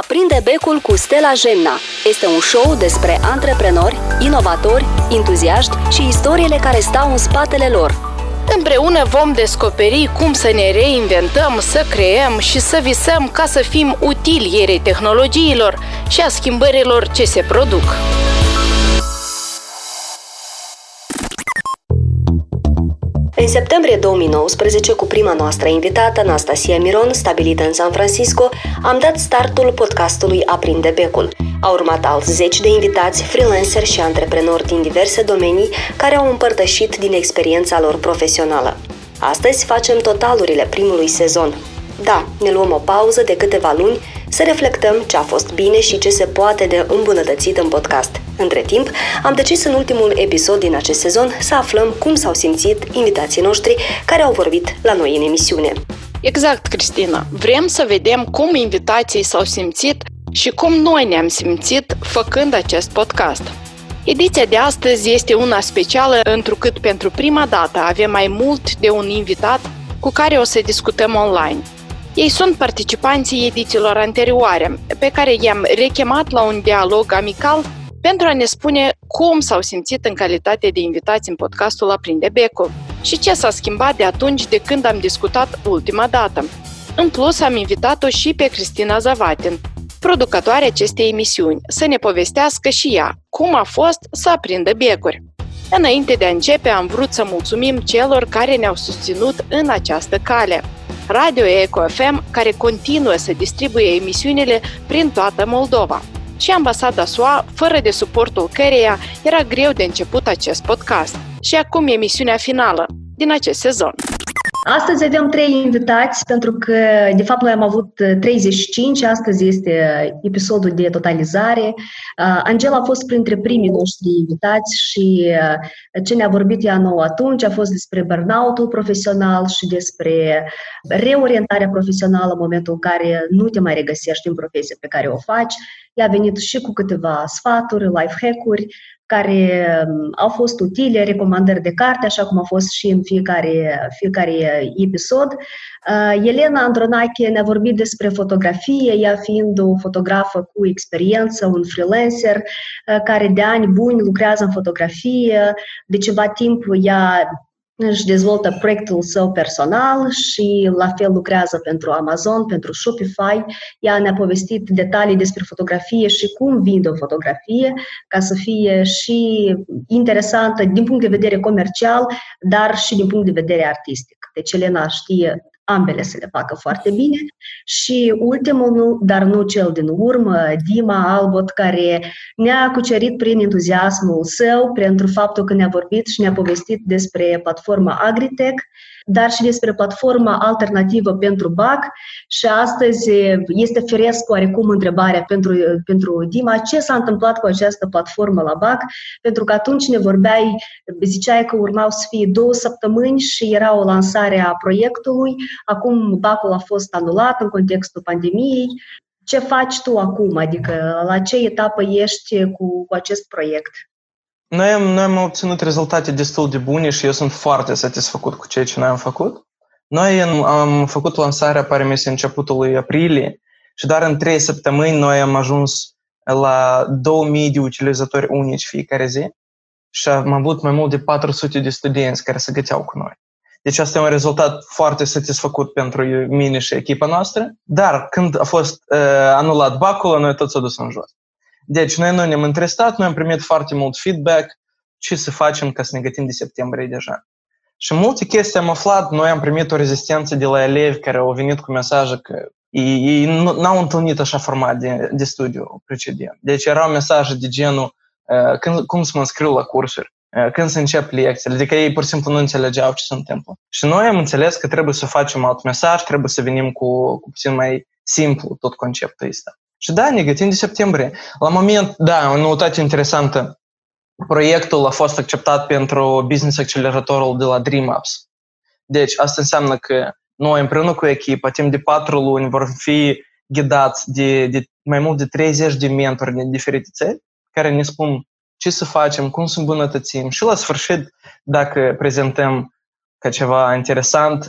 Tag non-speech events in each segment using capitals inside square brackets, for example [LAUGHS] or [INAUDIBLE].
Aprinde becul cu Stella Gemna. Este un show despre antreprenori, inovatori, entuziaști și istoriile care stau în spatele lor. Împreună vom descoperi cum să ne reinventăm, să creăm și să visăm ca să fim utili ierei tehnologiilor și a schimbărilor ce se produc. În septembrie 2019, cu prima noastră invitată, Anastasia Miron, stabilită în San Francisco, am dat startul podcastului Aprinde Becul. Au urmat alți zeci de invitați, freelanceri și antreprenori din diverse domenii care au împărtășit din experiența lor profesională. Astăzi facem totalurile primului sezon. Da, ne luăm o pauză de câteva luni să reflectăm ce a fost bine și ce se poate de îmbunătățit în podcast. Între timp, am decis în ultimul episod din acest sezon să aflăm cum s-au simțit invitații noștri care au vorbit la noi în emisiune. Exact, Cristina. Vrem să vedem cum invitații s-au simțit și cum noi ne-am simțit făcând acest podcast. Ediția de astăzi este una specială întrucât pentru prima dată avem mai mult de un invitat cu care o să discutăm online. Ei sunt participanții edițiilor anterioare, pe care i-am rechemat la un dialog amical pentru a ne spune cum s-au simțit în calitate de invitați în podcastul Aprinde Becul și ce s-a schimbat de atunci de când am discutat ultima dată. În plus, am invitat-o și pe Cristina Zavatin, producătoarea acestei emisiuni, să ne povestească și ea cum a fost să aprindă becuri. Înainte de a începe, am vrut să mulțumim celor care ne-au susținut în această cale. Radio Eco FM, care continuă să distribuie emisiunile prin toată Moldova – și ambasada SUA, fără de suportul căreia era greu de început acest podcast. Și acum emisiunea finală din acest sezon. Astăzi avem trei invitați, pentru că, de fapt, noi am avut 35, astăzi este episodul de totalizare. Uh, Angela a fost printre primii noștri invitați și uh, ce ne-a vorbit ea nou atunci a fost despre burnout-ul profesional și despre reorientarea profesională în momentul în care nu te mai regăsești în profesia pe care o faci. Ea a venit și cu câteva sfaturi, life hack-uri, care um, au fost utile, recomandări de carte, așa cum a fost și în fiecare, fiecare episod. Uh, Elena Andronache ne-a vorbit despre fotografie, ea fiind o fotografă cu experiență, un freelancer uh, care de ani buni lucrează în fotografie. De ceva timp ea își dezvoltă proiectul său personal și la fel lucrează pentru Amazon, pentru Shopify. Ea ne-a povestit detalii despre fotografie și cum vinde o fotografie ca să fie și interesantă din punct de vedere comercial, dar și din punct de vedere artistic. Deci Elena știe ambele să le facă foarte bine. Și ultimul, dar nu cel din urmă, Dima Albot, care ne-a cucerit prin entuziasmul său, pentru faptul că ne-a vorbit și ne-a povestit despre platforma Agritech, dar și despre platforma alternativă pentru BAC și astăzi este firesc oarecum întrebarea pentru, pentru Dima, ce s-a întâmplat cu această platformă la BAC, pentru că atunci ne vorbeai, ziceai că urmau să fie două săptămâni și era o lansare a proiectului, acum BAC-ul a fost anulat în contextul pandemiei, ce faci tu acum? Adică la ce etapă ești cu, cu acest proiect? Noi am, noi am obținut rezultate destul de bune și eu sunt foarte satisfăcut cu ceea ce noi am făcut. Noi am făcut lansarea, pare mi începutul lui aprilie și doar în trei săptămâni noi am ajuns la 2000 de utilizatori unici fiecare zi și am avut mai mult de 400 de studenți care se găteau cu noi. Deci asta e un rezultat foarte satisfăcut pentru mine și echipa noastră, dar când a fost uh, anulat bacul, noi tot s-a dus în jos. Deci, noi nu ne-am întrestat, noi am primit foarte mult feedback ce să facem ca să ne gătim de septembrie deja. Și multe chestii am aflat, noi am primit o rezistență de la elevi care au venit cu mesaje că ei, ei n-au întâlnit așa format de, de studiu precedent. Deci erau mesaje de genul uh, când, cum să mă înscriu la cursuri, uh, când să încep lecțiile, adică ei pur și simplu nu înțelegeau ce se întâmplă. Și noi am înțeles că trebuie să facem alt mesaj, trebuie să venim cu, cu puțin mai simplu tot conceptul ăsta. Și da, ne gătim de septembrie. La moment, da, o noutate interesantă. Proiectul a fost acceptat pentru business acceleratorul de la DreamUps. Deci, asta înseamnă că noi, împreună cu echipa, timp de patru luni, vor fi ghidați de, de mai mult de 30 de mentori din diferite țări, care ne spun ce să facem, cum să îmbunătățim și la sfârșit, dacă prezentăm ca ceva interesant,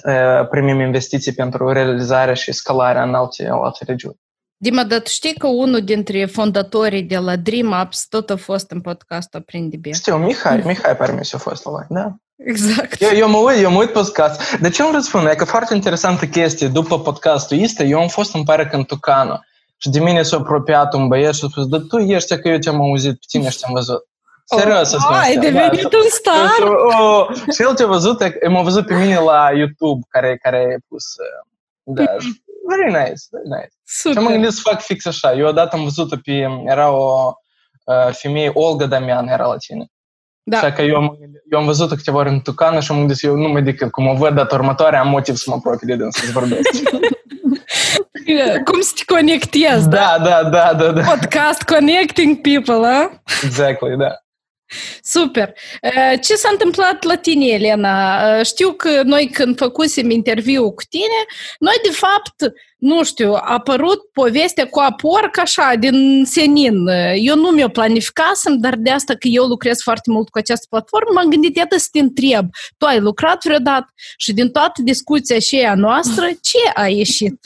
primim investiții pentru realizarea și scalarea în alte, alte regiuni. Dima, dar tu știi că unul dintre fondatorii de la Dream Apps tot a fost în podcastul Aprinde Bine. Știu, Mihai, Mihai Parmis a fost la voi, da. Exact. Eu, eu mă uit, eu mă uit podcast. De ce îmi răspund? E că foarte interesantă chestie. După podcastul este, eu am fost în pare în Tucano și de mine s-a apropiat un băiet și a spus, da tu ești că eu te-am auzit pe tine și te-am văzut. Serios, să spun. Ai devenit da, un star! Și, oh, și el te-a văzut, m-a văzut pe mine la YouTube, care, care a pus, da, very nice, very nice. Super. Și am gândit să fac fix așa. Eu odată am văzut pe, era o uh, femeie, Olga Damian era la tine. Da. Așa că eu am, eu am văzut câteva ori în Tucană și am gândit eu nu mă decât cum o văd data următoare, am motiv să mă apropii de dâns, să-ți vorbesc. [LAUGHS] cum să te conectezi, da? Da, da, da, da. da. Podcast Connecting People, a? Exactly, da. Super! Ce s-a întâmplat la tine, Elena? Știu că noi când făcusem interviu cu tine, noi de fapt, nu știu, a apărut povestea cu aporc așa, din senin. Eu nu mi-o planificasem, dar de asta că eu lucrez foarte mult cu această platformă, m-am gândit, iată să te întreb, tu ai lucrat vreodată și din toată discuția aceea noastră, ce a ieșit?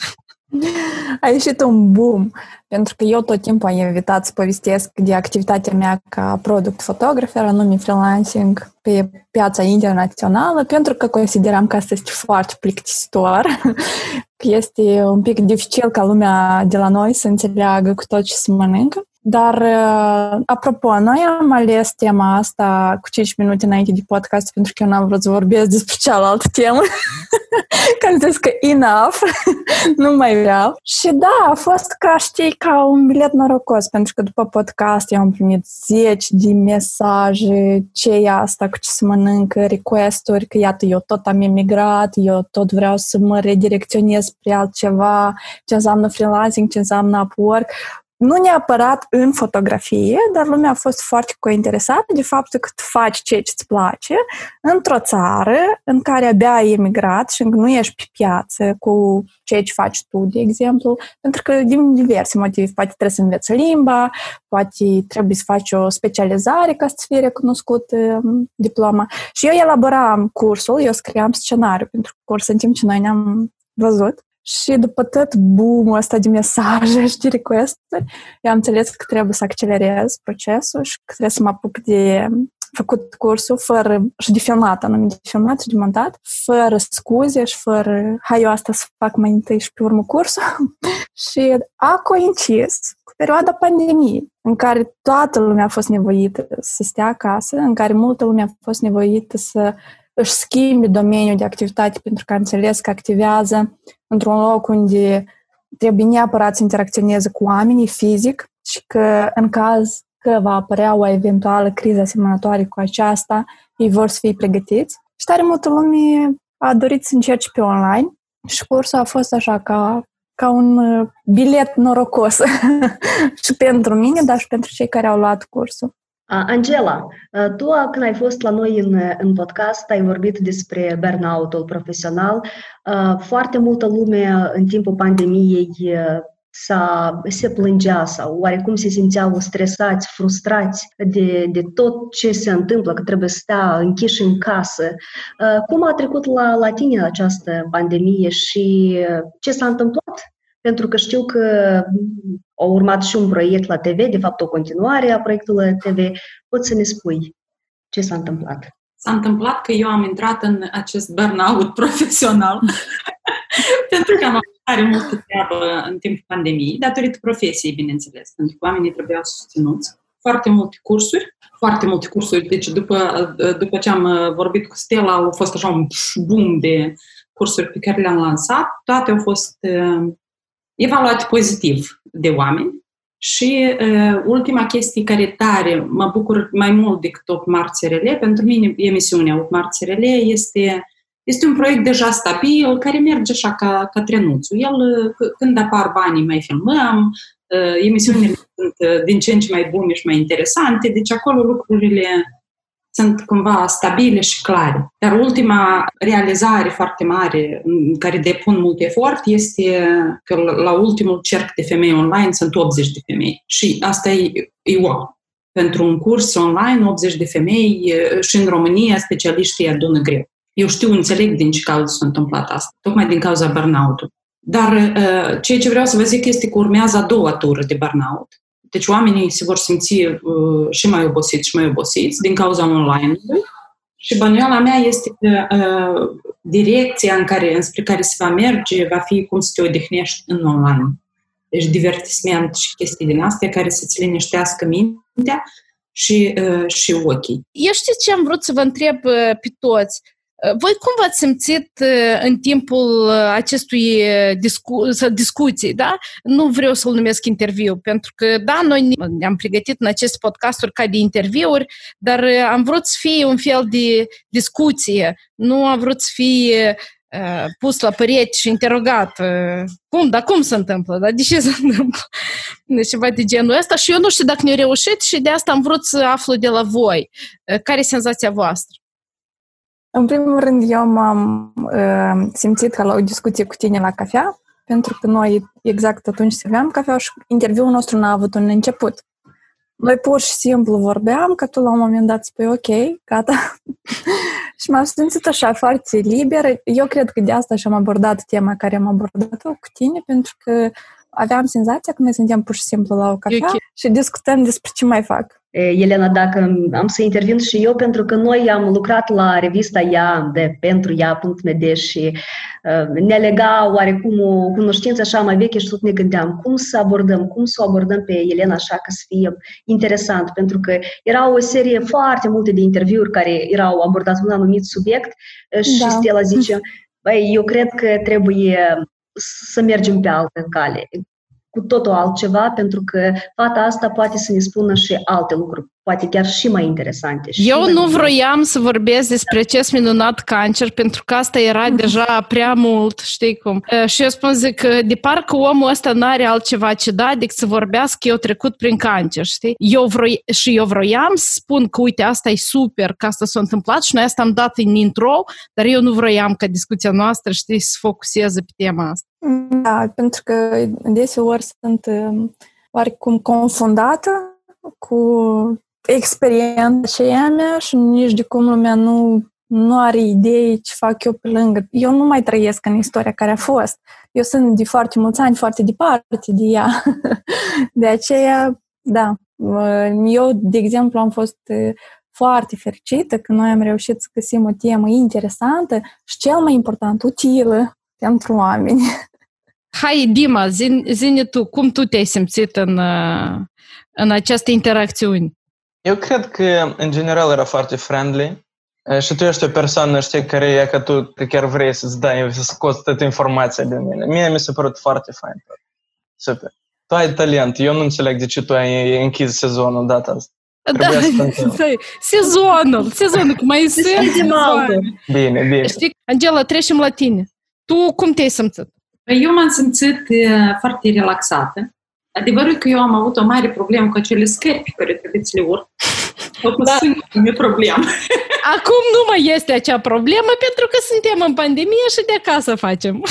A ieșit un boom, pentru că eu tot timpul am evitat să povestesc de activitatea mea ca product fotografer, anume freelancing pe piața internațională, pentru că consideram că asta este foarte plictisitor, [LAUGHS] că este un pic dificil ca lumea de la noi să înțeleagă cu tot ce se mănâncă. Dar, uh, apropo, noi am ales tema asta cu 5 minute înainte de podcast pentru că eu n-am vrut să vorbesc despre cealaltă temă. [LAUGHS] că am zis că enough, [LAUGHS] nu mai vreau. Și da, a fost ca, știi, ca un bilet norocos, pentru că după podcast eu am primit zeci de mesaje, ce e asta, cu ce se mănâncă, request-uri, că iată, eu tot am emigrat, eu tot vreau să mă redirecționez spre altceva, ce înseamnă freelancing, ce înseamnă Upwork nu neapărat în fotografie, dar lumea a fost foarte cointeresată de faptul că tu faci ceea ce îți place într-o țară în care abia ai emigrat și încă nu ești pe piață cu ceea ce faci tu, de exemplu, pentru că din diverse motive. Poate trebuie să înveți limba, poate trebuie să faci o specializare ca să fie recunoscut um, diploma. Și eu elaboram cursul, eu scriam scenariu pentru curs în timp ce noi ne-am văzut. Și după tot boom ăsta de mesaje [LAUGHS] și de request eu am înțeles că trebuie să accelerez procesul și că trebuie să mă apuc de făcut cursul fără, și de filmat, anume de filmat și de montat, fără scuze și fără, hai eu asta să fac mai întâi și pe urmă cursul. [LAUGHS] și a coincis cu perioada pandemiei, în care toată lumea a fost nevoită să stea acasă, în care multă lume a fost nevoită să își schimbe domeniul de activitate pentru că a înțeles că activează într-un loc unde trebuie neapărat să interacționeze cu oamenii fizic și că în caz că va apărea o eventuală criză asemănătoare cu aceasta, ei vor să fie pregătiți. Și tare multă lume a dorit să încerce pe online și cursul a fost așa ca, ca un uh, bilet norocos [LAUGHS] și pentru mine, dar și pentru cei care au luat cursul. Angela, tu când ai fost la noi în, în podcast, ai vorbit despre burnout-ul profesional. Foarte multă lume în timpul pandemiei s-a, se plângea sau oarecum se simțeau stresați, frustrați de, de tot ce se întâmplă, că trebuie să stea închiși în casă. Cum a trecut la, la tine această pandemie și ce s-a întâmplat? Pentru că știu că a urmat și un proiect la TV, de fapt o continuare a proiectului TV. Poți să ne spui ce s-a întâmplat? S-a întâmplat că eu am intrat în acest burnout profesional [LAUGHS] pentru că am avut tare multă treabă în timpul pandemiei, datorită profesiei, bineînțeles, pentru că oamenii trebuiau susținuți. Foarte multe cursuri, foarte multe cursuri. Deci după, după ce am vorbit cu Stella, au fost așa un boom de cursuri pe care le-am lansat. Toate au fost evaluat pozitiv de oameni și uh, ultima chestie care tare mă bucur mai mult decât 8 marți RL, pentru mine emisiunea 8 marți RL este, este un proiect deja stabil, care merge așa ca, ca trenuțul. El, când apar banii, mai filmăm, uh, emisiunile [LAUGHS] sunt uh, din ce în ce mai bune și mai interesante, deci acolo lucrurile sunt cumva stabile și clare. Dar ultima realizare foarte mare în care depun mult efort este că la ultimul cerc de femei online sunt 80 de femei. Și asta e, e wow. Pentru un curs online, 80 de femei și în România specialiștii adună greu. Eu știu, înțeleg din ce cauză s-a întâmplat asta. Tocmai din cauza burnout-ului. Dar uh, ceea ce vreau să vă zic este că urmează a doua tură de burnout. Deci oamenii se vor simți uh, și mai obosiți și mai obosiți din cauza online-ului. Și bănuiala mea este că uh, direcția în care, înspre care se va merge va fi cum să te odihnești în online. Deci divertisment și chestii din astea care să-ți liniștească mintea și, uh, și ochii. Eu știți ce am vrut să vă întreb uh, pe toți? Uh, voi cum v-ați simțit în timpul acestui discu- discuții, da? Nu vreau să-l numesc interviu, pentru că, da, noi ne-am pregătit în acest podcasturi ca de interviuri, dar am vrut să fie un fel de discuție, nu am vrut să fie pus la păreți și interogat. Cum, dar cum se întâmplă? Dar de ce se [LAUGHS] întâmplă? Deci ceva de genul ăsta și eu nu știu dacă ne-a reușit și de asta am vrut să aflu de la voi. Care e senzația voastră? În primul rând, eu m-am uh, simțit ca la o discuție cu tine la cafea, pentru că noi exact atunci serveam cafea și interviul nostru n-a avut un început. Noi pur și simplu vorbeam, că tu la un moment dat spui ok, gata. [LAUGHS] și m-am simțit așa foarte liber. Eu cred că de asta și-am abordat tema care am abordat-o cu tine, pentru că aveam senzația că noi suntem pur și simplu la o cafea okay. și discutăm despre ce mai fac. Elena, dacă am să intervin și eu, pentru că noi am lucrat la revista ea de pentru ea.md și uh, ne lega oarecum o cunoștință așa mai veche și tot ne gândeam cum să abordăm, cum să o abordăm pe Elena așa ca să fie interesant, pentru că era o serie foarte multe de interviuri care erau abordate un anumit subiect și da. Stella zice, băi, eu cred că trebuie să mergem pe altă cale cu totul altceva, pentru că fata asta poate să ne spună și alte lucruri, poate chiar și mai interesante. Și Eu mai nu vroiam să vorbesc despre acest minunat cancer, pentru că asta era deja prea mult, știi cum. Și eu spun zic că de parcă omul ăsta n-are altceva ce da decât să vorbească eu trecut prin cancer, știi? Eu vroi, și eu vroiam să spun că uite, asta e super, că asta s-a întâmplat și noi asta am dat în intro, dar eu nu vroiam ca discuția noastră, știi, să focuseze pe tema asta. Da, pentru că deseori sunt um, oarecum confundată cu experiența aceea mea și nici de cum lumea nu, nu are idei ce fac eu pe lângă. Eu nu mai trăiesc în istoria care a fost. Eu sunt de foarte mulți ani foarte departe de ea. [LAUGHS] De aceea, da, eu, de exemplu, am fost uh, foarte fericită că noi am reușit să găsim o temă interesantă și cel mai important, utilă pentru oameni. [LAUGHS] Hai, Dima, zine tu, cum tu te-ai simțit în, în această interacțiune? Eu cred că, în general, era foarte friendly și tu ești o persoană, știi, care e că tu că chiar vrei să-ți dai, să scoți toată informația de mine. Mie mi s-a părut foarte fain. Super. Tu ai talent. Eu nu înțeleg de ce tu ai închis sezonul data asta. Da, [LAUGHS] sezonul, sezonul, cum mai sunt. Bine, bine. Știi, Angela, trecem la tine. Tu cum te-ai simțit? Eu m-am simțit foarte relaxată. Adevărul că eu am avut o mare problemă cu acele scări pe care trebuie să le urc. O da. singură problemă. [LAUGHS] Acum nu mai este acea problemă pentru că suntem în pandemie și de acasă facem.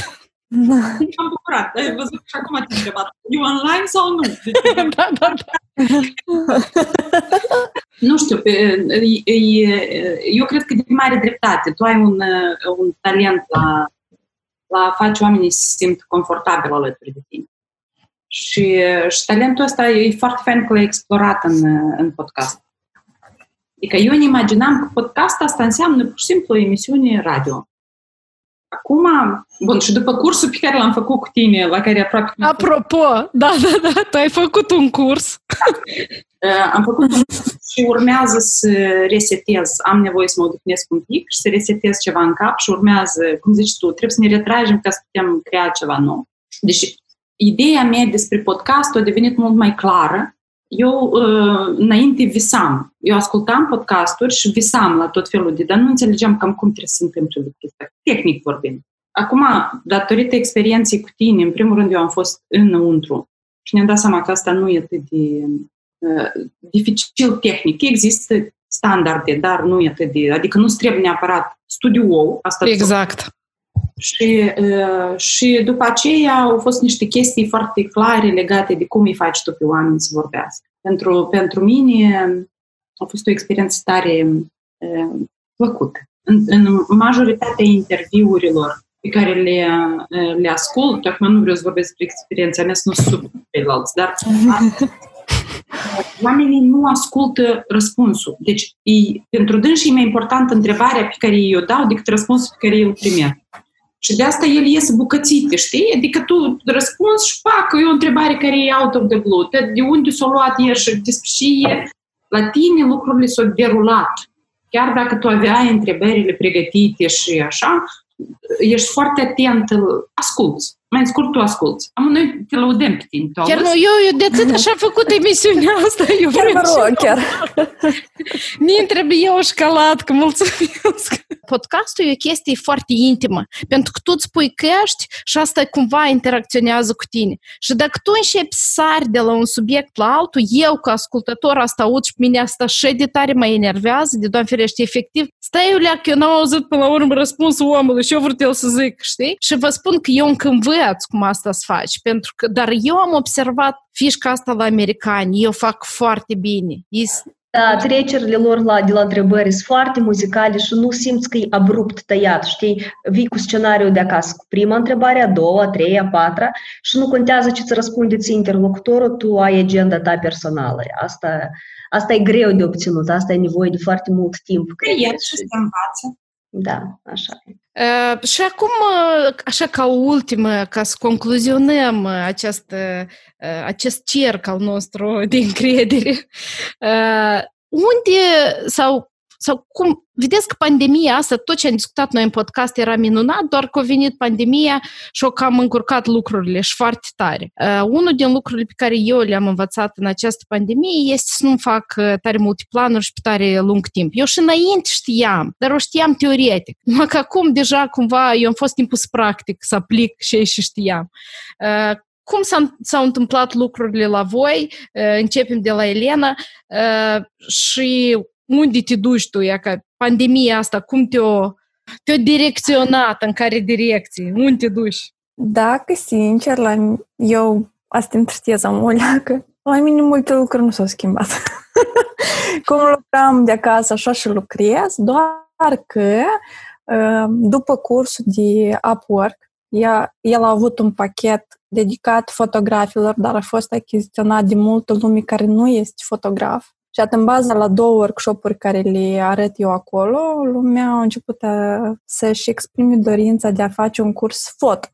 Da. am bucurat. Ai văzut și acum te întrebat. E online sau nu? [LAUGHS] da, da, da. nu știu, eu cred că de mare dreptate. Tu ai un, un talent la la a face oamenii să se simt confortabil alături de tine. Și, și talentul ăsta e foarte fain că l-ai explorat în, în podcast. Adică eu ne imaginam că podcast asta înseamnă pur și simplu o emisiune radio. Acum, bun, și după cursul pe care l-am făcut cu tine, la care aproape... Apropo, da, da, da, tu ai făcut un curs. Da. Am făcut un curs și urmează să resetez. Am nevoie să mă odihnesc un pic și să resetez ceva în cap și urmează, cum zici tu, trebuie să ne retragem ca să putem crea ceva nou. Deci, ideea mea despre podcast a devenit mult mai clară. Eu uh, înainte visam. Eu ascultam podcasturi și visam la tot felul de, dar nu înțelegeam cam cum trebuie să se întâmple lucrurile astea, tehnic vorbind. Acum, datorită experienței cu tine, în primul rând eu am fost înăuntru și ne-am dat seama că asta nu e atât de uh, dificil tehnic. Există standarde, dar nu e atât de... Adică nu trebuie neapărat studio asta Exact. Și, uh, și după aceea au fost niște chestii foarte clare legate de cum îi faci tu pe oameni să vorbească. Pentru, pentru mine a fost o experiență tare uh, plăcută. În, în majoritatea interviurilor pe care le, le ascult, acum nu vreau să vorbesc despre experiența mea, să nu sub ceilalți, dar [LAUGHS] oamenii nu ascultă răspunsul. Deci, e, pentru dânsi e mai important întrebarea pe care eu o dau decât răspunsul pe care eu îl primesc. Și de asta el iese bucățite, știi? Adică tu răspunzi și fac, e o întrebare care e out of the blue. De unde s-a luat el și despre și e, la tine lucrurile s-au derulat. Chiar dacă tu aveai întrebările pregătite și așa, ești foarte atent, asculți. Mai scurt, tu asculți. Am noi te laudăm pe tine. Chiar nu, eu, eu de atât așa am făcut emisiunea asta. Eu chiar mă rog, chiar. [LAUGHS] Mi trebuie o șcalatcă, mulțumesc. Podcastul e o chestie foarte intimă, pentru că tu îți pui căști și asta cumva interacționează cu tine. Și dacă tu începi sari de la un subiect la altul, eu ca ascultător asta aud și pe mine asta și de tare mă enervează, de doamne ferește, efectiv, stai eu că eu n-am auzit până la urmă răspunsul omului și eu vreau să zic, știi? Și vă spun că eu încă învăț cum asta să faci, pentru că, dar eu am observat fișca asta la americani, eu fac foarte bine. Da, trecerile lor la, de la întrebări sunt foarte muzicale și nu simți că e abrupt tăiat, știi? Vii cu scenariul de acasă, cu prima întrebare, a doua, a treia, a patra și nu contează ce îți răspunde ți interlocutorul, tu ai agenda ta personală. Asta, asta e greu de obținut, asta e nevoie de foarte mult timp. Creier și se învață. Da, așa e. Uh, și acum, așa ca ultimă, ca să concluzionăm acest, uh, acest cerc al nostru de încredere, uh, [LAUGHS] unde sau sau cum, vedeți că pandemia asta, tot ce am discutat noi în podcast era minunat, doar că a venit pandemia și o cam încurcat lucrurile și foarte tare. Uh, unul din lucrurile pe care eu le-am învățat în această pandemie este să nu fac uh, tare multe planuri și pe tare lung timp. Eu și înainte știam, dar o știam teoretic. Numai că acum deja cumva eu am fost impus practic să aplic și și știam. Uh, cum s-a, s-au întâmplat lucrurile la voi, uh, începem de la Elena uh, și unde te duci tu, ea ca pandemia asta, cum te-o, te-o direcționat, în care direcție, unde te duci? Dacă, sincer, la eu asta întristez am că la mine multe lucruri nu s-au schimbat. [LAUGHS] cum lucram de acasă, așa și lucrez, doar că ă, după cursul de Upwork, ea, el a avut un pachet dedicat fotografilor, dar a fost achiziționat de multă lume care nu este fotograf. Și atât în baza la două workshop-uri care le arăt eu acolo, lumea a început a, să-și exprime dorința de a face un curs foto,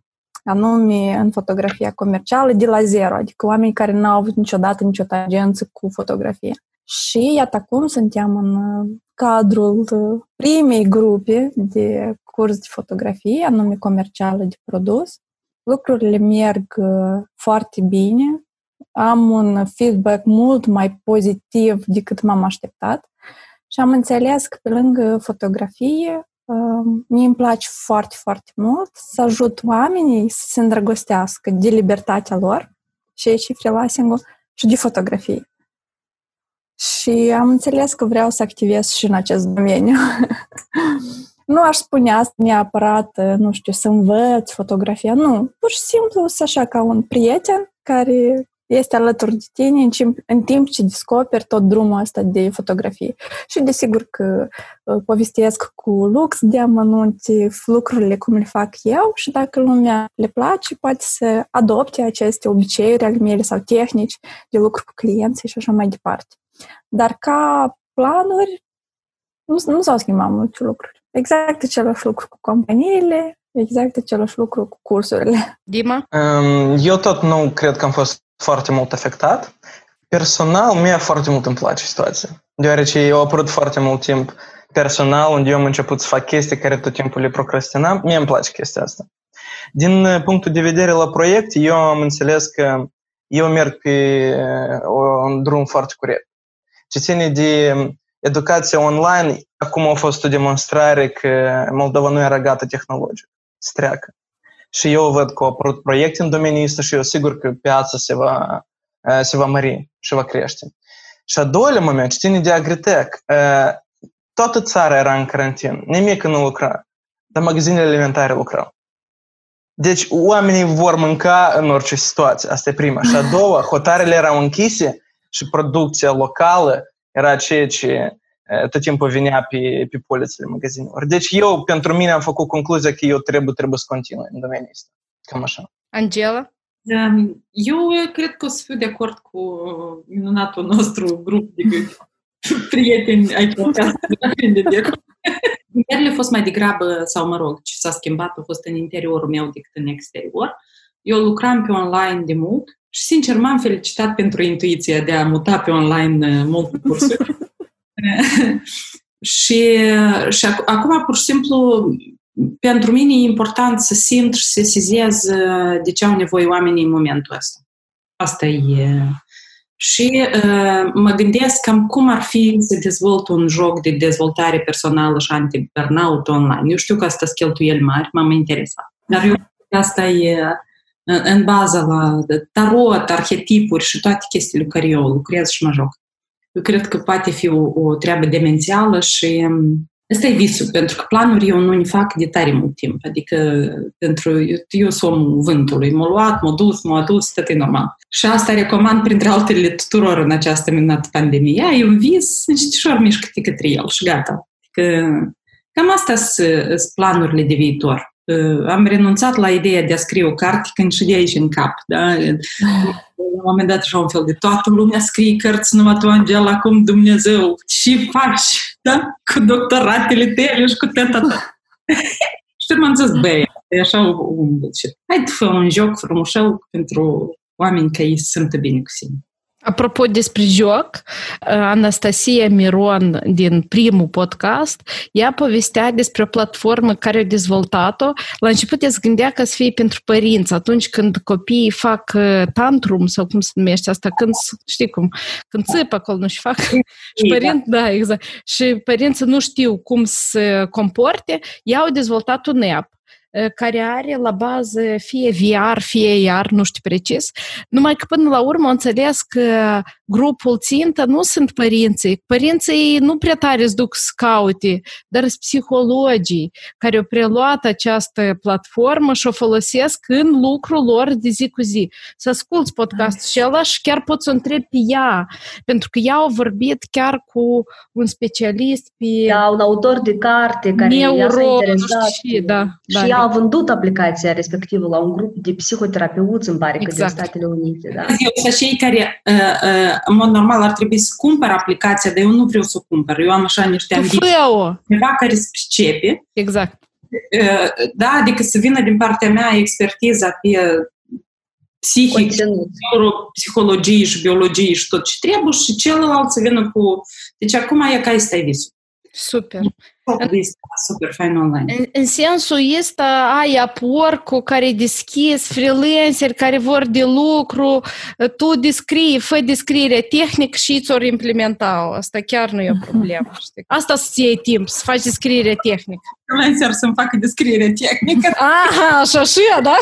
anume în fotografia comercială de la zero, adică oameni care nu au avut niciodată nicio tangență cu fotografie. Și iată acum suntem în cadrul primei grupe de curs de fotografie, anume comercială de produs. Lucrurile merg foarte bine, am un feedback mult mai pozitiv decât m-am așteptat și am înțeles că pe lângă fotografie um, mie îmi place foarte, foarte mult să ajut oamenii să se îndrăgostească de libertatea lor și și freelancing și de fotografie. Și am înțeles că vreau să activez și în acest domeniu. [LAUGHS] nu aș spune asta neapărat, nu știu, să învăț fotografia, nu. Pur și simplu să așa ca un prieten care este alături de tine în timp, în timp ce descoperi tot drumul ăsta de fotografie. Și desigur că uh, povestesc cu lux de amănunte lucrurile cum le fac eu și dacă lumea le place, poate să adopte aceste obiceiuri ale mele sau tehnici de lucru cu clienții și așa mai departe. Dar ca planuri, nu, nu s-au schimbat multe lucruri. Exact același lucru cu companiile, exact același lucru cu cursurile. Dima? Um, eu tot nu cred că am fost foarte mult afectat. Personal, mie foarte mult îmi place situația, deoarece eu am apărut foarte mult timp personal, unde eu am început să fac chestii care tot timpul le procrastinam. Mie îmi place chestia asta. Din uh, punctul de vedere la proiect, eu am înțeles că eu merg pe uh, un drum foarte corect. Ce ține de educația online, acum a fost o demonstrare că Moldova nu era gata tehnologic să treacă și eu văd că au apărut proiecte în domeniul ăsta și eu sigur că piața se va, se va mări și va crește. Și a doilea moment, ce ține de Agritec, toată țara era în carantin, nimic nu lucra, dar magazinele alimentare lucrau. Deci oamenii vor mânca în orice situație, asta e prima. Și a doua, hotarele erau închise și producția locală era ceea ce tot timpul venea pe, pe polițele magazinelor. Deci eu, pentru mine, am făcut concluzia că eu trebuie, trebuie să continui în domeniul ăsta. Cam așa. Angela? Eu cred că o să fiu de acord cu minunatul nostru grup de [LAUGHS] prieteni ai podcastului [LAUGHS] de decor. Internele a fost mai degrabă, sau mă rog, ce s-a schimbat a fost în interiorul meu decât în exterior. Eu lucram pe online de mult și, sincer, m-am felicitat pentru intuiția de a muta pe online multe [LAUGHS] cursuri. [LAUGHS] și, și acum, pur și simplu, pentru mine e important să simt și să sesizez de ce au nevoie oamenii în momentul ăsta. Asta e. Și uh, mă gândesc cam cum ar fi să dezvolt un joc de dezvoltare personală și anti-burnout online. Eu știu că asta sunt cheltuieli mari, m-am interesat. Dar eu asta e în baza la tarot, arhetipuri și toate chestiile cu care eu lucrez și mă joc. Eu cred că poate fi o, o treabă demențială și Asta e visul, pentru că planuri eu nu ne fac de tare mult timp. Adică pentru eu, eu sunt omul vântului. M-a luat, m-a dus, m-a adus, tot e normal. Și asta recomand printre altele tuturor în această minunată pandemie. Ai un vis, încetișor mișcă-te către el și gata. Adică cam astea sunt planurile de viitor. Am renunțat la ideea de a scrie o carte când și de aici în cap. Da? La un moment dat așa un fel de toată lumea scrie cărți, numai tu, Angela, acum Dumnezeu, ce faci? Da? Cu doctoratele tale și cu tata ta. [LAUGHS] și m-am zis, băi, e așa un bullshit. Hai să fă un joc frumușel pentru oameni ca ei să se bine cu sine. Apropo despre joc, Anastasia Miron din primul podcast, ea povestea despre o platformă care a dezvoltat-o. La început ea se gândea că să fie pentru părinți, atunci când copiii fac tantrum, sau cum se numește asta, când, știi cum, când țipă acolo, nu și fac. [LAUGHS] și părinți, da, exact. Și părinții nu știu cum să comporte, ea au dezvoltat un app care are la bază fie VR, fie iar, nu știu precis, numai că până la urmă înțeles că grupul țintă nu sunt părinții. Părinții nu prea tare îți duc să caute, dar sunt psihologii care au preluat această platformă și o folosesc în lucrul lor de zi cu zi. Să asculți podcastul și ăla și chiar poți să întrebi pe ea, pentru că ea a vorbit chiar cu un specialist pe... Da, un autor de carte care neuro, i-a interesat. Și, da, și da, ea a vândut aplicația respectivă la un grup de psihoterapeuți, îmi pare, exact. că din exact. Statele Unite. Da. Eu și cei care, uh, uh, în mod normal, ar trebui să cumpăr aplicația, dar eu nu vreau să o cumpăr. Eu am așa niște ambiții. Ceva care se pricepe. Exact. Uh, da, adică să vină din partea mea expertiza pe psihic, psihologie și biologie și tot ce trebuie și celălalt să vină cu... Deci acum e ca este visul. Super. Super fain online. În, în sensul ăsta ai aporcul care deschis, freelancer care vor de lucru, tu descrii, fă descriere tehnic și îți ori implementa Asta chiar nu e o problemă. [LAUGHS] Știi? Asta să iei timp, să faci descriere tehnică. Freelancer să-mi facă descriere tehnică. [LAUGHS] Aha, așa și da?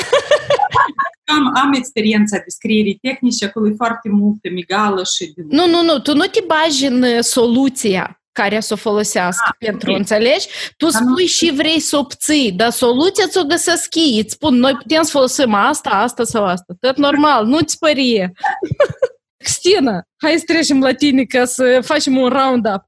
[LAUGHS] am, am experiența descrierii tehnice, acolo e foarte multă migală și... Nu, nu, nu, tu nu te bagi în soluția care să o folosească ah, pentru, okay. înțelegi? Tu da, spui și vrei să obții, dar soluția ți-o găsesc ei. Îți spun, noi putem să folosim asta, asta sau asta. Tot normal, nu ți părie. [LAUGHS] Cristina, hai să trecem la tine ca să facem un round-up.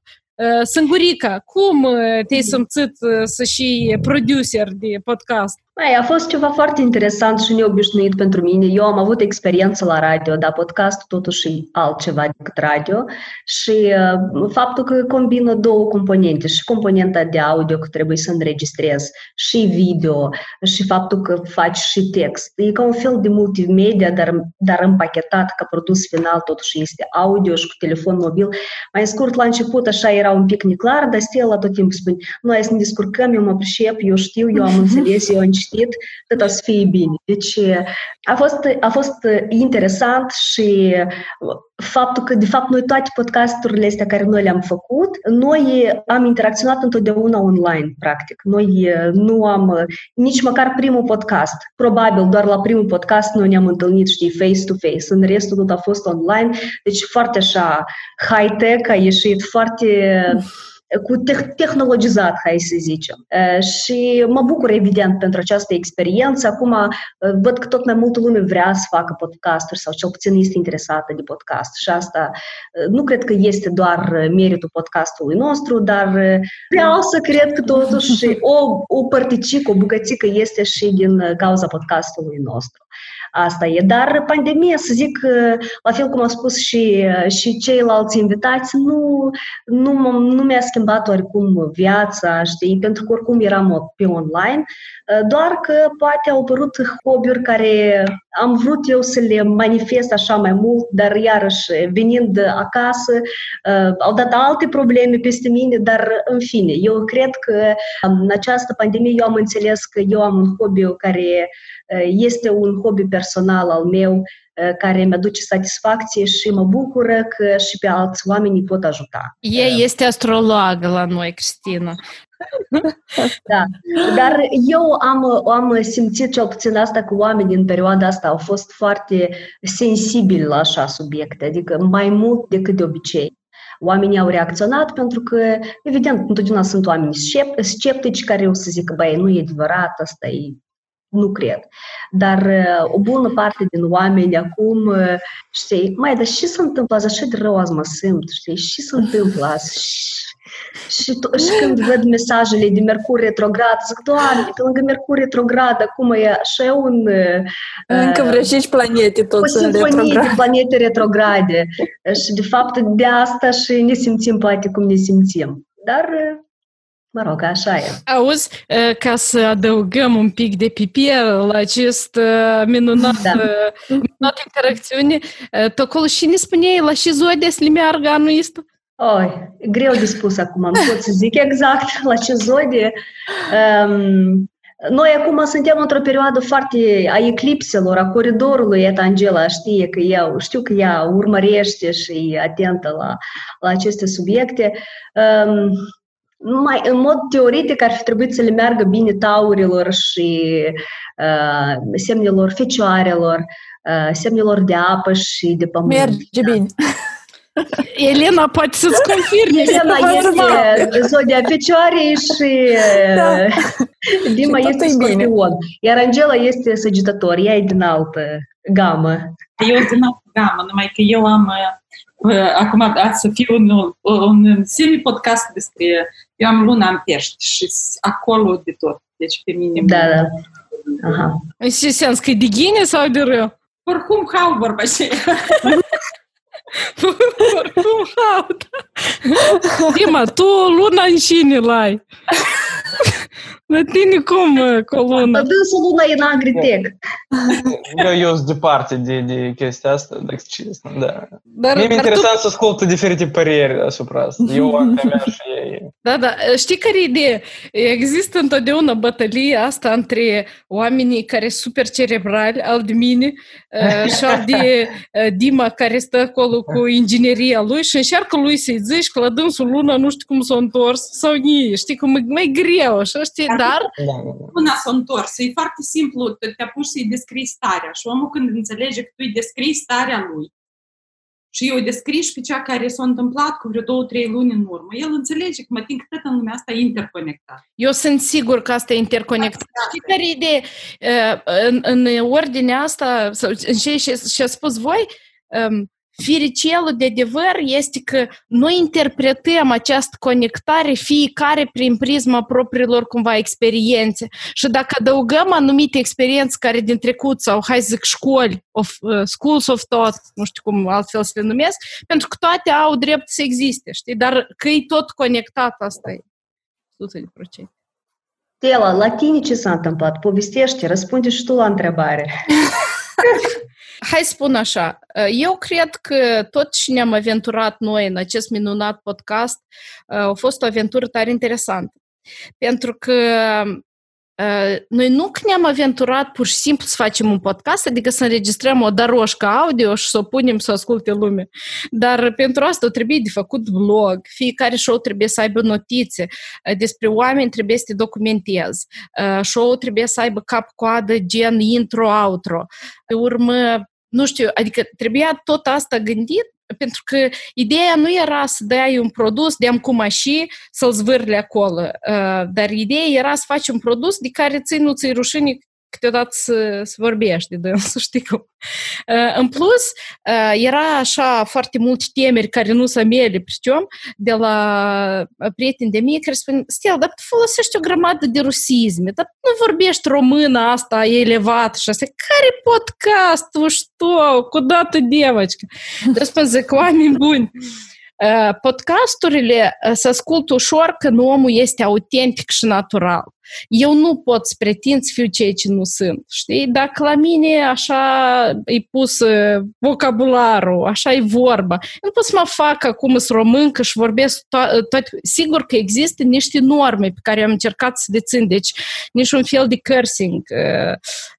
Sângurica, cum te-ai simțit să și producer de podcast? Mai, a fost ceva foarte interesant și neobișnuit pentru mine. Eu am avut experiență la radio, dar podcast totuși e altceva decât radio și uh, faptul că combină două componente, și componenta de audio că trebuie să înregistrez, și video, și faptul că faci și text. E ca un fel de multimedia, dar, dar împachetat ca produs final, totuși este audio și cu telefon mobil. Mai scurt, la început așa era un pic neclar, dar Stella tot timpul spune, noi să ne descurcăm, eu mă pricep, eu știu, eu am [LAUGHS] înțeles, eu am citit, cât să fie bine. Deci a fost, a fost interesant și faptul că, de fapt, noi toate podcasturile astea care noi le-am făcut, noi am interacționat întotdeauna online, practic. Noi nu am nici măcar primul podcast. Probabil doar la primul podcast noi ne-am întâlnit, știi, face-to-face. În restul tot a fost online. Deci foarte așa high-tech, a ieșit foarte cu te- tehnologizat, hai să zicem. Și mă bucur, evident, pentru această experiență. Acum văd că tot mai multă lume vrea să facă podcasturi sau cel puțin este interesată de podcast. Și asta nu cred că este doar meritul podcastului nostru, dar vreau să cred că totuși o, o părticică, o bucățică este și din cauza podcastului nostru. Asta e. Dar pandemia, să zic, la fel cum au spus și, și ceilalți invitați, nu, nu, nu mi-a schimbat oricum viața, știi, pentru că oricum eram pe online, doar că poate au apărut hobby-uri care am vrut eu să le manifest așa mai mult, dar iarăși, venind acasă, au dat alte probleme peste mine, dar în fine, eu cred că în această pandemie eu am înțeles că eu am un hobby care este un hobby personal al meu care mi-aduce satisfacție și mă bucură că și pe alți oameni îi pot ajuta. Ea este astrologă la noi, Cristina. [LAUGHS] da, dar eu am, am simțit cel puțin asta că oamenii în perioada asta au fost foarte sensibili la așa subiecte, adică mai mult decât de obicei. Oamenii au reacționat pentru că, evident, întotdeauna sunt oameni sceptici care o să zică, băi, nu e adevărat, asta e nu cred. Dar uh, o bună parte din oameni acum, uh, știi, mai, dar ce se întâmplă azi? Așa de rău azi mă simt, știi, ce se întâmplă azi? Și, to- și când văd mesajele de Mercur retrograd, zic, Doamne, pe lângă Mercur retrograd, acum e așa un... Uh, Încă vreo cinci planete tot o sunt simfonie retrograde. de planete retrograde. Și, de fapt, de asta și ne simțim poate cum ne simțim. Dar uh, Mă rog, așa e. Auzi, ca să adăugăm un pic de pipier la acest minunat, da. minunat interacțiune, tu acolo și ne spuneai la ce zodie să le meargă anul ăsta? Oi, greu de spus acum, nu pot să zic exact [LAUGHS] la ce zodie. Um, noi acum suntem într-o perioadă foarte a eclipselor, a coridorului, et Angela știe că ea, știu că ea urmărește și e atentă la, la aceste subiecte. Um, mai, în mod teoretic ar fi trebuit să le meargă bine taurilor și uh, semnelor fecioarelor, uh, semnelor de apă și de pământ. Merge bine. [LAUGHS] Elena poate să-ți [LAUGHS] confirme. Elena este zodia fecioarei și da. Dima și este scorpion. Iar Angela este săgetător, ea e din altă gamă. Eu din altă gamă, numai că eu am acum ați să fiu un, un semi-podcast despre... Eu am luna în pești și acolo de tot. Deci pe mine... Da, da. Aha. În ce sens? Că e de ghine sau de rău? Oricum, hau vorba și Oricum, hau, da. Dima, tu luna în cine l-ai? La tine cum coluna? Dânsul luna e în agritec. Eu sunt departe de, de chestia asta, dacă cinst, da. Dar, Mie mi interesant tu... să ascult diferite păreri asupra asta. Eu am mea și. Da, da. Știi care e ideea? Există întotdeauna bătălia asta între oamenii care sunt super cerebrali, al de mine, și al de Dima care stă acolo cu ingineria lui și încearcă lui să-i zici că la dânsul luna nu știu cum s-a întors sau nici. Știi, cum e mai greu, așa, știi? Dar... Luna s-a întors, e foarte simplu, te apuci să-i descrii starea și omul când înțelege că tu îi descrii starea lui și eu descrii și pe cea care s-a întâmplat cu vreo două, trei luni în urmă, el înțelege că mă tin că tot în lumea asta e interconectat. Eu sunt sigur că asta e interconectat. Știi care e idee? În, în ordinea asta, sau în ce și-a spus voi, Firicelul de adevăr este că noi interpretăm această conectare fiecare prin prisma propriilor cumva experiențe. Și dacă adăugăm anumite experiențe care din trecut sau, hai să zic, școli, of, uh, schools of thought, nu știu cum altfel să le numesc, pentru că toate au drept să existe, știi? Dar că e tot conectat, asta e 100%. Tela, la tine ce s-a întâmplat? Povestește, răspunde și tu la întrebare. [LAUGHS] Hai să spun așa, eu cred că tot ce ne-am aventurat noi în acest minunat podcast a fost o aventură tare interesantă. Pentru că noi nu ne-am aventurat pur și simplu să facem un podcast, adică să înregistrăm o daroșcă audio și să o punem să asculte lume. Dar pentru asta trebuie de făcut vlog, fiecare show trebuie să aibă notițe, despre oameni trebuie să te documentezi, show trebuie să aibă cap-coadă gen intro-outro. Pe urmă, nu știu, adică trebuia tot asta gândit pentru că ideea nu era să dai un produs de cu mașini să-l zvârli acolo, dar ideea era să faci un produs de care ți nu ți rușine câteodată să, să vorbești de dânsul, știi cum. Uh, în plus, uh, era așa foarte multe temeri care nu se mele, priciom, de la prieteni de mie care spun, Stel, dar tu folosești o grămadă de rusisme, dar nu vorbești română asta elevat și asta. Care podcastul, știu, cu dată девочка? Răspund, zic, oameni buni, podcasturile se ascultă ușor când omul este autentic și natural. Eu nu pot să pretind să fiu ceea ce nu sunt, știi? Dacă la mine așa e pus vocabularul, așa e vorba, nu pot să mă fac acum să româncă și vorbesc to- toate. Sigur că există niște norme pe care am încercat să le țin, deci niciun fel de cursing,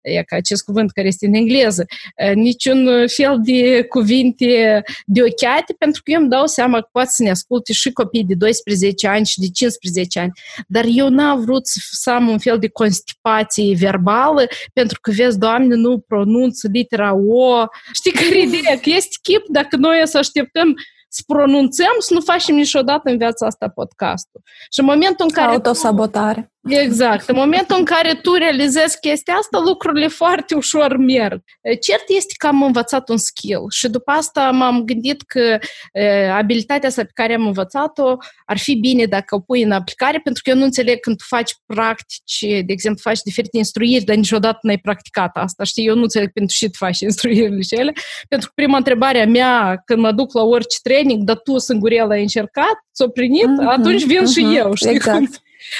e ca acest cuvânt care este în engleză, niciun fel de cuvinte de ochiate, pentru că eu îmi dau seama că poate să ne asculte și copii de 12 ani și de 15 ani, dar eu n-am vrut să să am un fel de constipație verbală, pentru că, vezi, Doamne, nu pronunț litera O. Știi care ideea? Că este chip dacă noi să așteptăm să pronunțăm, să nu facem niciodată în viața asta podcastul. Și în momentul în care... Autosabotare. Exact. În momentul în care tu realizezi chestia asta, lucrurile foarte ușor merg. Cert este că am învățat un skill și după asta m-am gândit că e, abilitatea asta pe care am învățat-o ar fi bine dacă o pui în aplicare, pentru că eu nu înțeleg când tu faci practici, de exemplu, faci diferite instruiri, dar niciodată n-ai practicat asta. Știi, eu nu înțeleg pentru ce tu faci instruirile și ele, pentru că prima întrebare a mea când mă duc la orice training, dar tu singurel ai încercat, ți-o primit, mm-hmm, atunci vin mm-hmm, și eu, știi exact. cum?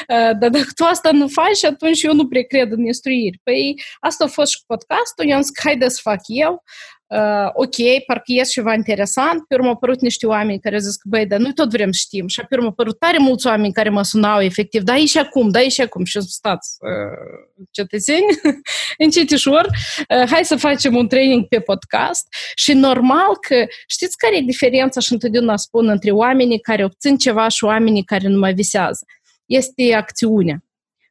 Dar dacă tu asta nu faci, atunci eu nu prea cred în instruiri. Păi asta a fost și cu podcastul, eu am zis, haide să fac eu, Uh, ok, parcă ies ceva interesant, pe urmă au apărut niște oameni care zic, băi, dar noi tot vrem să știm. Și pe urmă au apărut tare mulți oameni care mă sunau efectiv, da, și acum, da, și acum. Și stați, uh, cetățeni, încet ușor, uh, hai să facem un training pe podcast. Și normal că, știți care e diferența și întotdeauna spun între oamenii care obțin ceva și oamenii care nu mai visează? Este acțiunea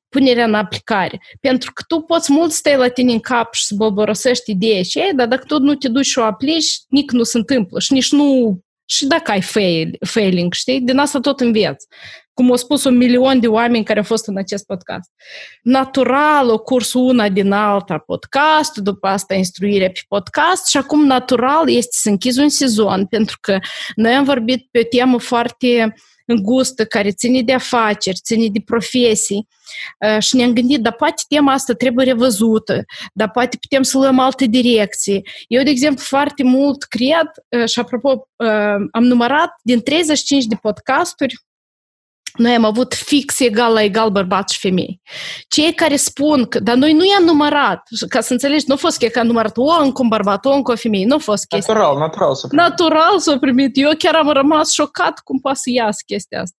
punerea în aplicare. Pentru că tu poți mult stai la tine în cap și să bolborosești ideea și ei, dar dacă tu nu te duci și o aplici, nici nu se întâmplă și nici nu... Și dacă ai fail, failing, știi? Din asta tot înveți. Cum au spus un milion de oameni care au fost în acest podcast. Natural, o curs una din alta podcast, după asta instruire pe podcast și acum natural este să închizi un sezon, pentru că noi am vorbit pe o temă foarte îngustă, care ține de afaceri, ține de profesii și ne-am gândit, dar poate tema asta trebuie revăzută, dar poate putem să luăm alte direcții. Eu, de exemplu, foarte mult cred, și apropo, am numărat din 35 de podcasturi, noi am avut fix egal la egal bărbați și femei. Cei care spun că, dar noi nu i-am numărat, ca să înțelegi, nu a fost că am numărat o încă un bărbat, o încă o femeie, nu a fost chestia. Natural, natural s-a primit. Natural s-a primit. Eu chiar am rămas șocat cum poate să iasă chestia asta.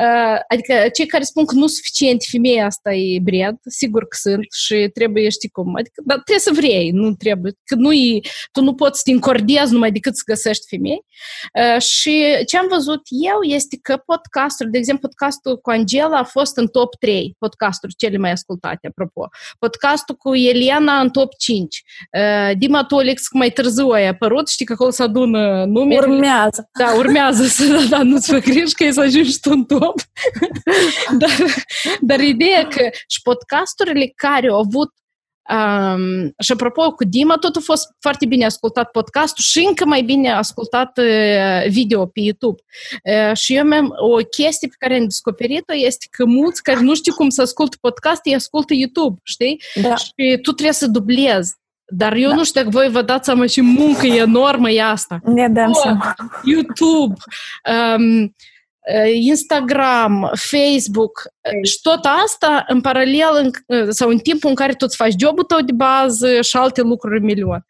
Uh, adică cei care spun că nu suficient femeia asta e bred, sigur că sunt și trebuie, știi cum, adică dar trebuie să vrei, nu trebuie, că nu e, tu nu poți să te încordezi numai decât să găsești femei. Uh, și ce am văzut eu este că podcastul, de exemplu, podcastul cu Angela a fost în top 3 podcasturi cele mai ascultate, apropo. Podcastul cu Eliana în top 5. Uh, Dima Tolix mai târziu a apărut, știi că acolo se adună numere. Urmează. Da, urmează să, da, da nu-ți fă greș că e să ajungi tu în top top. [LAUGHS] dar, dar ideea că și podcasturile care au avut Um, și apropo, cu Dima tot a fost foarte bine ascultat podcastul și încă mai bine ascultat uh, video pe YouTube. Uh, și eu am o chestie pe care am descoperit-o este că mulți care nu știu cum să ascultă podcast, îi ascultă YouTube, știi? Da. Și tu trebuie să dublezi. Dar eu da. nu știu dacă voi vă dați seama și muncă enormă e asta. Ne dăm oh, seama. YouTube, um, Instagram, Facebook și tot asta în paralel sau în timpul în care tu îți faci jobul tău de bază și alte lucruri milion.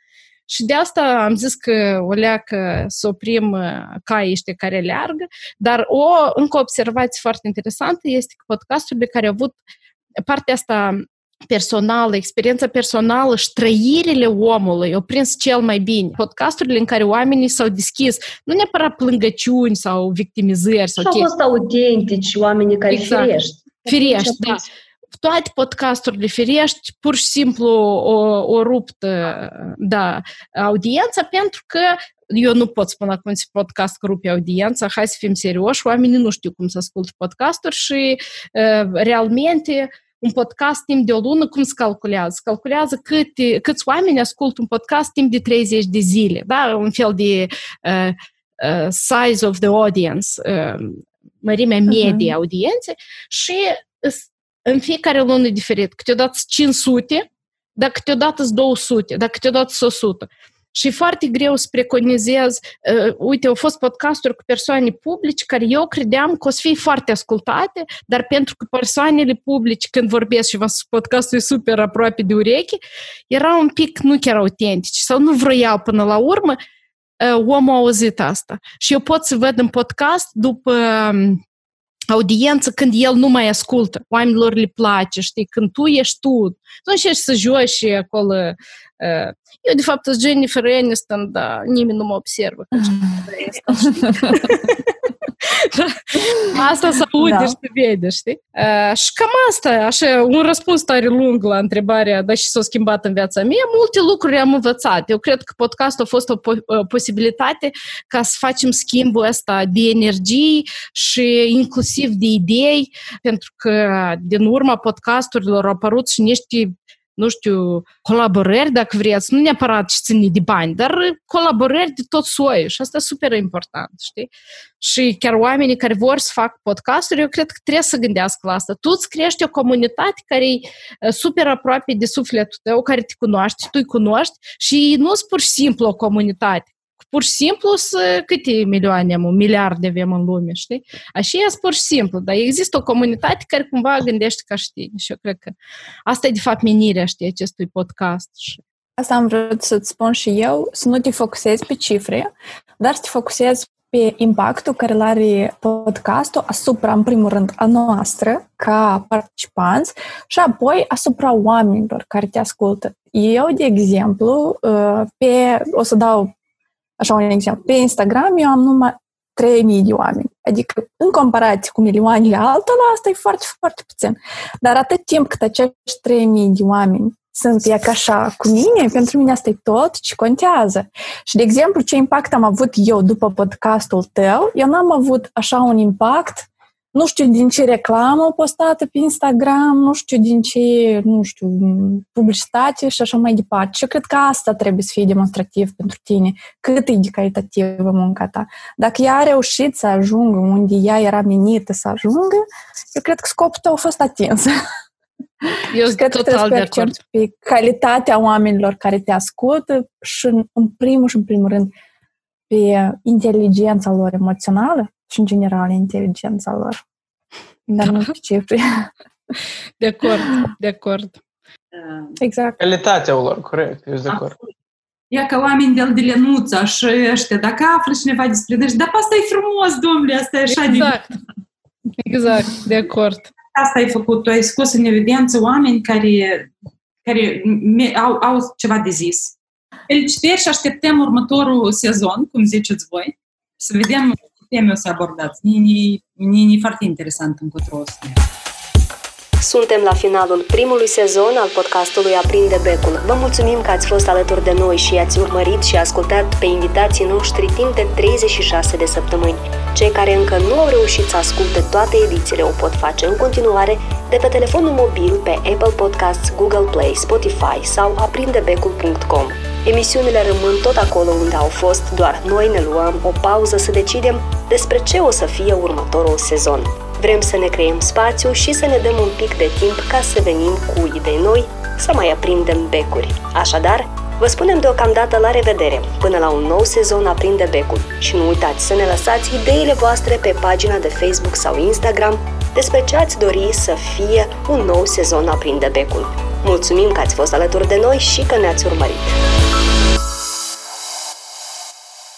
Și de asta am zis că o leacă să oprim caii ăștia care leargă, dar o încă o observație foarte interesantă este că podcasturile care au avut partea asta personală, experiența personală și trăirile omului au prins cel mai bine. Podcasturile în care oamenii s-au deschis, nu neapărat plângăciuni sau victimizări. Sau și au fost autentici oamenii care exact. firești. Firești, da. toate podcasturile firești pur și simplu o, o rupt da, audiența pentru că eu nu pot spune acum se podcast că rupe audiența, hai să fim serioși, oamenii nu știu cum să ascultă podcasturi și uh, realmente un podcast timp de o lună, cum se calculează? Se calculează cât, câți oameni ascultă un podcast timp de 30 de zile, da? Un fel de uh, uh, size of the audience, uh, mărimea medie uh-huh. audienței și în fiecare lună diferit. Câteodată 500, dar câteodată 200, dar câteodată 100. Și e foarte greu să preconizez, uh, uite, au fost podcasturi cu persoane publice care eu credeam că o să fie foarte ascultate, dar pentru că persoanele publice când vorbesc și podcastul e super aproape de ureche, erau un pic nu chiar autentici sau nu vroiau până la urmă, uh, omul a auzit asta. Și eu pot să văd în podcast după um, audiență când el nu mai ascultă. Oamenilor le place, știi, când tu ești tu. Tu încerci să joci acolo. Eu, de fapt, sunt Jennifer Aniston, dar nimeni nu mă observă. asta să aude da. și să vede, știi? Uh, și cam asta, așa, un răspuns tare lung la întrebarea, da, și s-a schimbat în viața mea, multe lucruri am învățat. Eu cred că podcastul a fost o po- posibilitate ca să facem schimbul ăsta de energii și inclusiv de idei, pentru că din urma podcasturilor au apărut și niște nu știu, colaborări, dacă vreți, nu neapărat și ține de bani, dar colaborări de tot soiul și asta e super important, știi? Și chiar oamenii care vor să fac podcasturi, eu cred că trebuie să gândească la asta. Tu îți crești o comunitate care e super aproape de sufletul tău, care te cunoaște, tu îi cunoști și nu sunt pur și simplu o comunitate pur și simplu să câte milioane am, miliarde avem în lume, știi? Așa e pur și simplu, dar există o comunitate care cumva gândește ca și tine și eu cred că asta e de fapt menirea, știi, acestui podcast. Asta am vrut să-ți spun și eu, să nu te focusezi pe cifre, dar să te focusezi pe impactul care îl are podcastul asupra, în primul rând, a noastră, ca participanți, și apoi asupra oamenilor care te ascultă. Eu, de exemplu, uh, pe, o să dau așa un exemplu, pe Instagram eu am numai 3000 de oameni. Adică, în comparație cu milioanele altora, asta e foarte, foarte puțin. Dar atât timp cât acești 3000 de oameni sunt e ca așa cu mine, pentru mine asta e tot ce contează. Și, de exemplu, ce impact am avut eu după podcastul tău, eu n-am avut așa un impact nu știu din ce reclamă postată pe Instagram, nu știu din ce, nu știu, publicitate și așa mai departe. Și eu cred că asta trebuie să fie demonstrativ pentru tine, cât e de calitativă munca ta. Dacă ea a reușit să ajungă unde ea era menită să ajungă, eu cred că scopul tău a fost atins. [LAUGHS] Eu sunt total de acord. Pe calitatea oamenilor care te ascultă și, în primul și în primul rând, pe inteligența lor emoțională și, în general, inteligența lor. Dar nu pe cifre. [LAUGHS] De acord, de acord. Exact. Calitatea lor, corect, eu sunt de acord. Ia ca oameni de, de lenuța și ăștia, dacă află cineva despre deci, dar asta e frumos, domnule, asta e așa Exact. De... Exact, de acord. Asta ai făcut, tu ai scos în evidență oameni care, care au, au ceva de zis. Felicitări și așteptăm următorul sezon, cum ziceți voi, să vedem teme o să abordați. Mie e foarte interesant încotro o să suntem la finalul primului sezon al podcastului Aprinde Becul. Vă mulțumim că ați fost alături de noi și ați urmărit și ascultat pe invitații noștri timp de 36 de săptămâni. Cei care încă nu au reușit să asculte toate edițiile o pot face în continuare de pe telefonul mobil pe Apple Podcasts, Google Play, Spotify sau aprindebecul.com. Emisiunile rămân tot acolo unde au fost, doar noi ne luăm o pauză să decidem despre ce o să fie următorul sezon. Vrem să ne creăm spațiu și să ne dăm un pic de timp ca să venim cu idei noi, să mai aprindem becuri. Așadar, vă spunem deocamdată la revedere, până la un nou sezon Aprinde Becul și nu uitați să ne lăsați ideile voastre pe pagina de Facebook sau Instagram despre ce ați dori să fie un nou sezon Aprinde Becul. Mulțumim că ați fost alături de noi și că ne-ați urmărit!